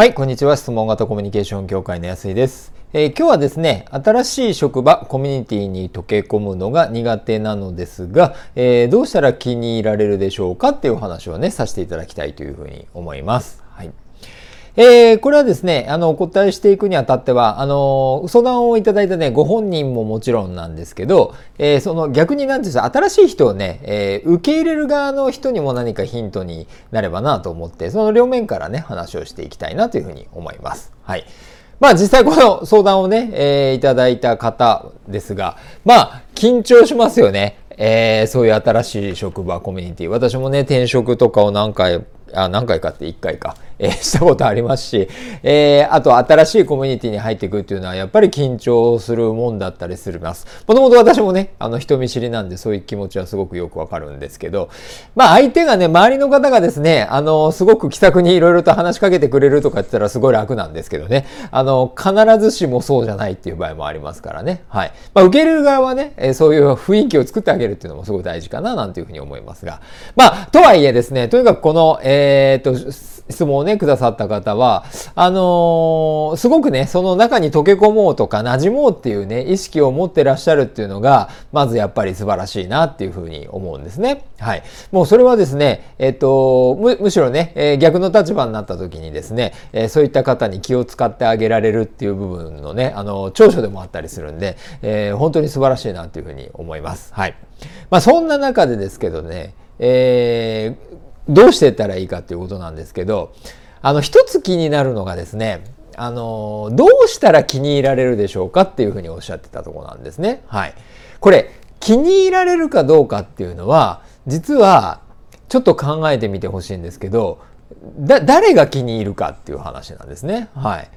はい、こんにちは。質問型コミュニケーション協会の安井です、えー、今日はですね、新しい職場、コミュニティに溶け込むのが苦手なのですが、えー、どうしたら気に入られるでしょうかっていうお話をね、させていただきたいというふうに思います。はい。えー、これはですね、あの、お答えしていくにあたっては、あの、相談をいただいたね、ご本人ももちろんなんですけど、えー、その逆になんていうか、新しい人をね、えー、受け入れる側の人にも何かヒントになればなと思って、その両面からね、話をしていきたいなというふうに思います。はい。まあ実際この相談をね、えー、いただいた方ですが、まあ緊張しますよね。えー、そういう新しい職場、コミュニティ。私もね、転職とかを何回、あ、何回かって1回か。えー、したことありますし、えー、あと新しいコミュニティに入っていくっていうのはやっぱり緊張するもんだったりするます。もともと私もね、あの人見知りなんでそういう気持ちはすごくよくわかるんですけど、まあ相手がね、周りの方がですね、あの、すごく気さくにいろいろと話しかけてくれるとか言ったらすごい楽なんですけどね、あの、必ずしもそうじゃないっていう場合もありますからね。はい。まあ受ける側はね、えそういう雰囲気を作ってあげるっていうのもすごい大事かななんていうふうに思いますが、まあ、とはいえですね、とにかくこの、えー、っと、質問をね、くださった方は、あのー、すごくね、その中に溶け込もうとか馴染もうっていうね、意識を持ってらっしゃるっていうのが、まずやっぱり素晴らしいなっていうふうに思うんですね。はい。もうそれはですね、えっ、と、む、むしろね、えー、逆の立場になった時にですね、え、そういった方に気を使ってあげられるっていう部分のね、あの、長所でもあったりするんで、え、本当に素晴らしいなっていうふうに思います。はい。まあそんな中でですけどね、えー、どうしていったらいいかっていうことなんですけど、あの、一つ気になるのがですね、あの、どうしたら気に入られるでしょうかっていうふうにおっしゃってたところなんですね。はい。これ、気に入られるかどうかっていうのは、実は、ちょっと考えてみてほしいんですけど、だ、誰が気に入るかっていう話なんですね。はい。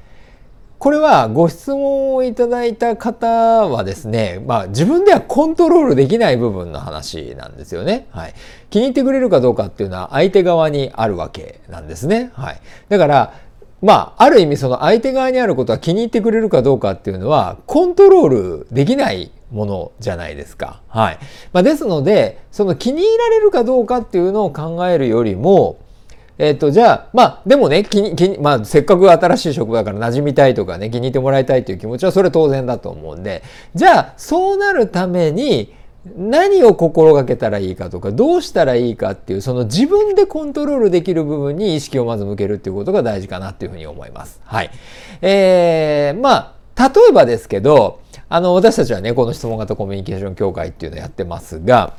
これはご質問をいただいた方はですね、まあ自分ではコントロールできない部分の話なんですよね。はい。気に入ってくれるかどうかっていうのは相手側にあるわけなんですね。はい。だから、まあ、ある意味その相手側にあることは気に入ってくれるかどうかっていうのはコントロールできないものじゃないですか。はい。まあ、ですので、その気に入られるかどうかっていうのを考えるよりも、えっ、と、じゃあ、まあ、でもね、気に、気に、まあ、せっかく新しい職場だから馴染みたいとかね、気に入ってもらいたいという気持ちは、それ当然だと思うんで、じゃあ、そうなるために、何を心がけたらいいかとか、どうしたらいいかっていう、その自分でコントロールできる部分に意識をまず向けるっていうことが大事かなっていうふうに思います。はい。えー、まあ、例えばですけど、あの、私たちはね、この質問型コミュニケーション協会っていうのをやってますが、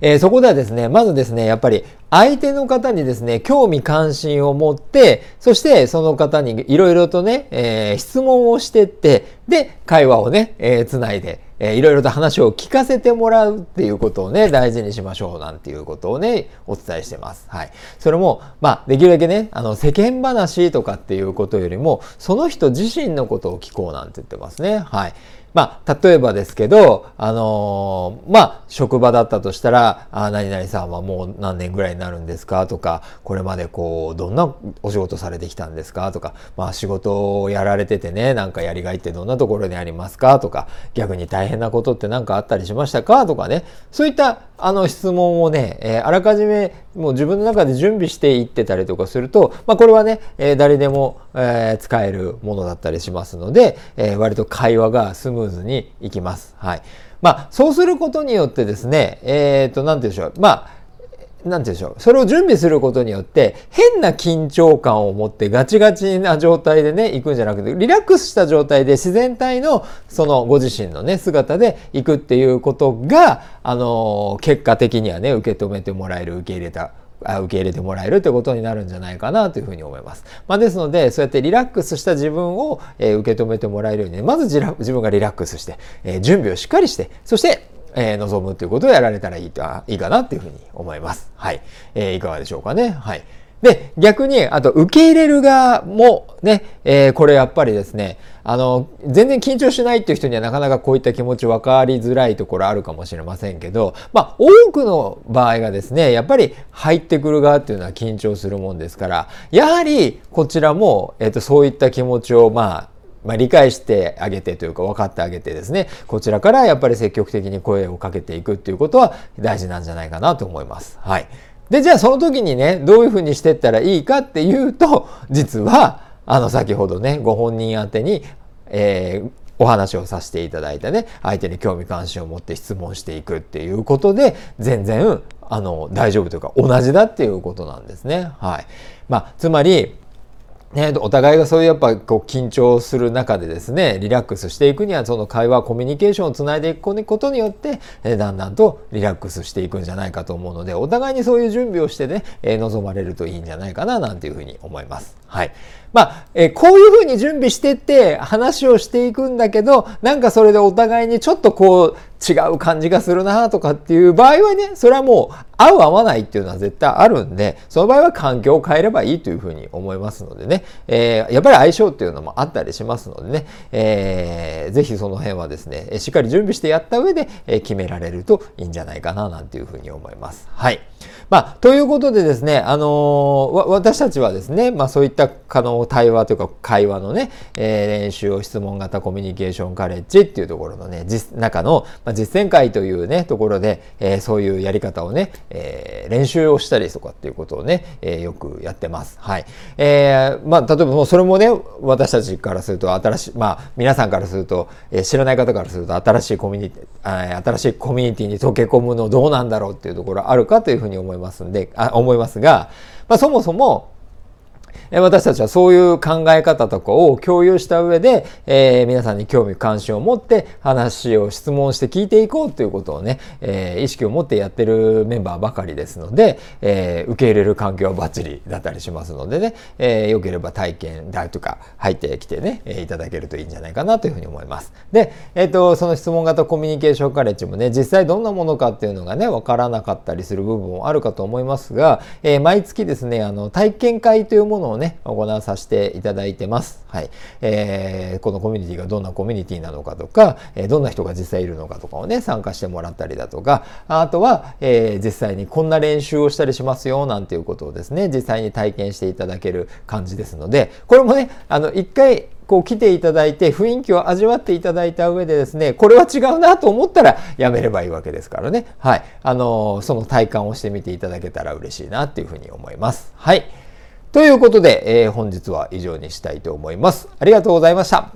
えー、そこではですね、まずですね、やっぱり相手の方にですね、興味関心を持って、そしてその方にいろいろとね、えー、質問をしてって、で、会話をね、えー、つないで、えー、いろいろと話を聞かせてもらうっていうことをね、大事にしましょうなんていうことをね、お伝えしてます。はい。それも、まあ、できるだけね、あの、世間話とかっていうことよりも、その人自身のことを聞こうなんて言ってますね。はい。まあ、例えばですけど、あのー、まあ、職場だったとしたら、あ、何々さんはもう何年ぐらいになるんですか？とか、これまでこう、どんなお仕事されてきたんですか？とか、まあ、仕事をやられててね、なんかやりがいってどんなところにありますか？とか、逆に大変なことって何かあったりしましたか？とかね、そういったあの質問をね、えー、あらかじめもう自分の中で準備していってたりとかすると、まあ、これはね、えー、誰でも、えー、使えるものだったりしますので、え、割と会話がスムーズにいきます。はい。まあ、そうすることによってですね、えっ、と、なんて言うんでしょう。まあ、なんて言うでしょう。それを準備することによって、変な緊張感を持ってガチガチな状態でね、行くんじゃなくて、リラックスした状態で自然体の、そのご自身のね、姿で行くっていうことが、あの、結果的にはね、受け止めてもらえる、受け入れた受け入れてもらえるといことになるんじゃないかなというふうに思います。まあ、ですので、そうやってリラックスした自分を、え、受け止めてもらえるように、ね、まず自分がリラックスして、え、準備をしっかりして、そして、えー、望むということをやられたらいいといいかなっていうふうに思います。はい。えー、いかがでしょうかね。はい。で、逆に、あと、受け入れる側もね、えー、これやっぱりですね、あの、全然緊張しないっていう人にはなかなかこういった気持ち分かりづらいところあるかもしれませんけど、まあ、多くの場合がですね、やっぱり入ってくる側っていうのは緊張するもんですから、やはりこちらも、えっ、ー、と、そういった気持ちを、まあ、まあ、理解してあげてというか分かってあげてですね、こちらからやっぱり積極的に声をかけていくっていうことは大事なんじゃないかなと思います。はい。で、じゃあその時にね、どういうふうにしてったらいいかっていうと、実は、あの先ほどね、ご本人宛てに、えー、お話をさせていただいてね、相手に興味関心を持って質問していくっていうことで、全然、あの、大丈夫というか、同じだっていうことなんですね。はい。まあ、つまり、ね、お互いがそういうやっぱこう緊張する中でですねリラックスしていくにはその会話コミュニケーションをつないでいくことによって、えだんだんとリラックスしていくんじゃないかと思うのでお互いにそういう準備をしてね、え臨まれるといいんじゃないかななんていうふうに思います。はい。まあ、え、こういうふうに準備してって話をしていくんだけど、なんかそれでお互いにちょっとこう違う感じがするなとかっていう場合はね、それはもう合う合わないっていうのは絶対あるんで、その場合は環境を変えればいいというふうに思いますのでね、えー、やっぱり相性っていうのもあったりしますのでね、えー、ぜひその辺はですね、しっかり準備してやった上で、決められるといいんじゃないかななんていうふうに思います。はい。まあ、ということでですね、あのー、私たちはですね、まあそういった可能対話というか会話のね、えー、練習を質問型コミュニケーションカレッジっていうところのね、実中の、まあ、実践会というね、ところで、えー、そういうやり方をね、えー、練習をしたりとかっていうことをね、えー、よくやってます。はい。えー、まあ、例えばもうそれもね、私たちからすると新しい、まあ、皆さんからすると、えー、知らない方からすると新しいコミュニティ、新しいコミュニティに溶け込むのどうなんだろうっていうところあるかというふうに思います。ますんで、あ思いますが、まあ、そもそも私たちはそういう考え方とかを共有した上で、えー、皆さんに興味関心を持って話を質問して聞いていこうということをね、えー、意識を持ってやってるメンバーばかりですので、えー、受け入れる環境はバッチリだったりしますのでね、えー、よければ体験だとか入ってきてね、えいただけるといいんじゃないかなというふうに思います。で、えっ、と、その質問型コミュニケーションカレッジもね、実際どんなものかっていうのがね、わからなかったりする部分もあるかと思いますが、え毎月ですね、あの、体験会というものをね、行わさせていただいてます。はい。えー、このコミュニティがどんなコミュニティなのかとか、え、どんな人が実際いるのかとかをね、参加してもらったりだとか、あとは、えー、実際にこんな練習をしたりしますよ、なんていうことをですね、実際に体験していただける感じですので、これもね、あの、一回、こう来ていただいて雰囲気を味わっていただいた上でですね、これは違うなと思ったらやめればいいわけですからね。はい。あの、その体感をしてみていただけたら嬉しいなっていうふうに思います。はい。ということで、えー、本日は以上にしたいと思います。ありがとうございました。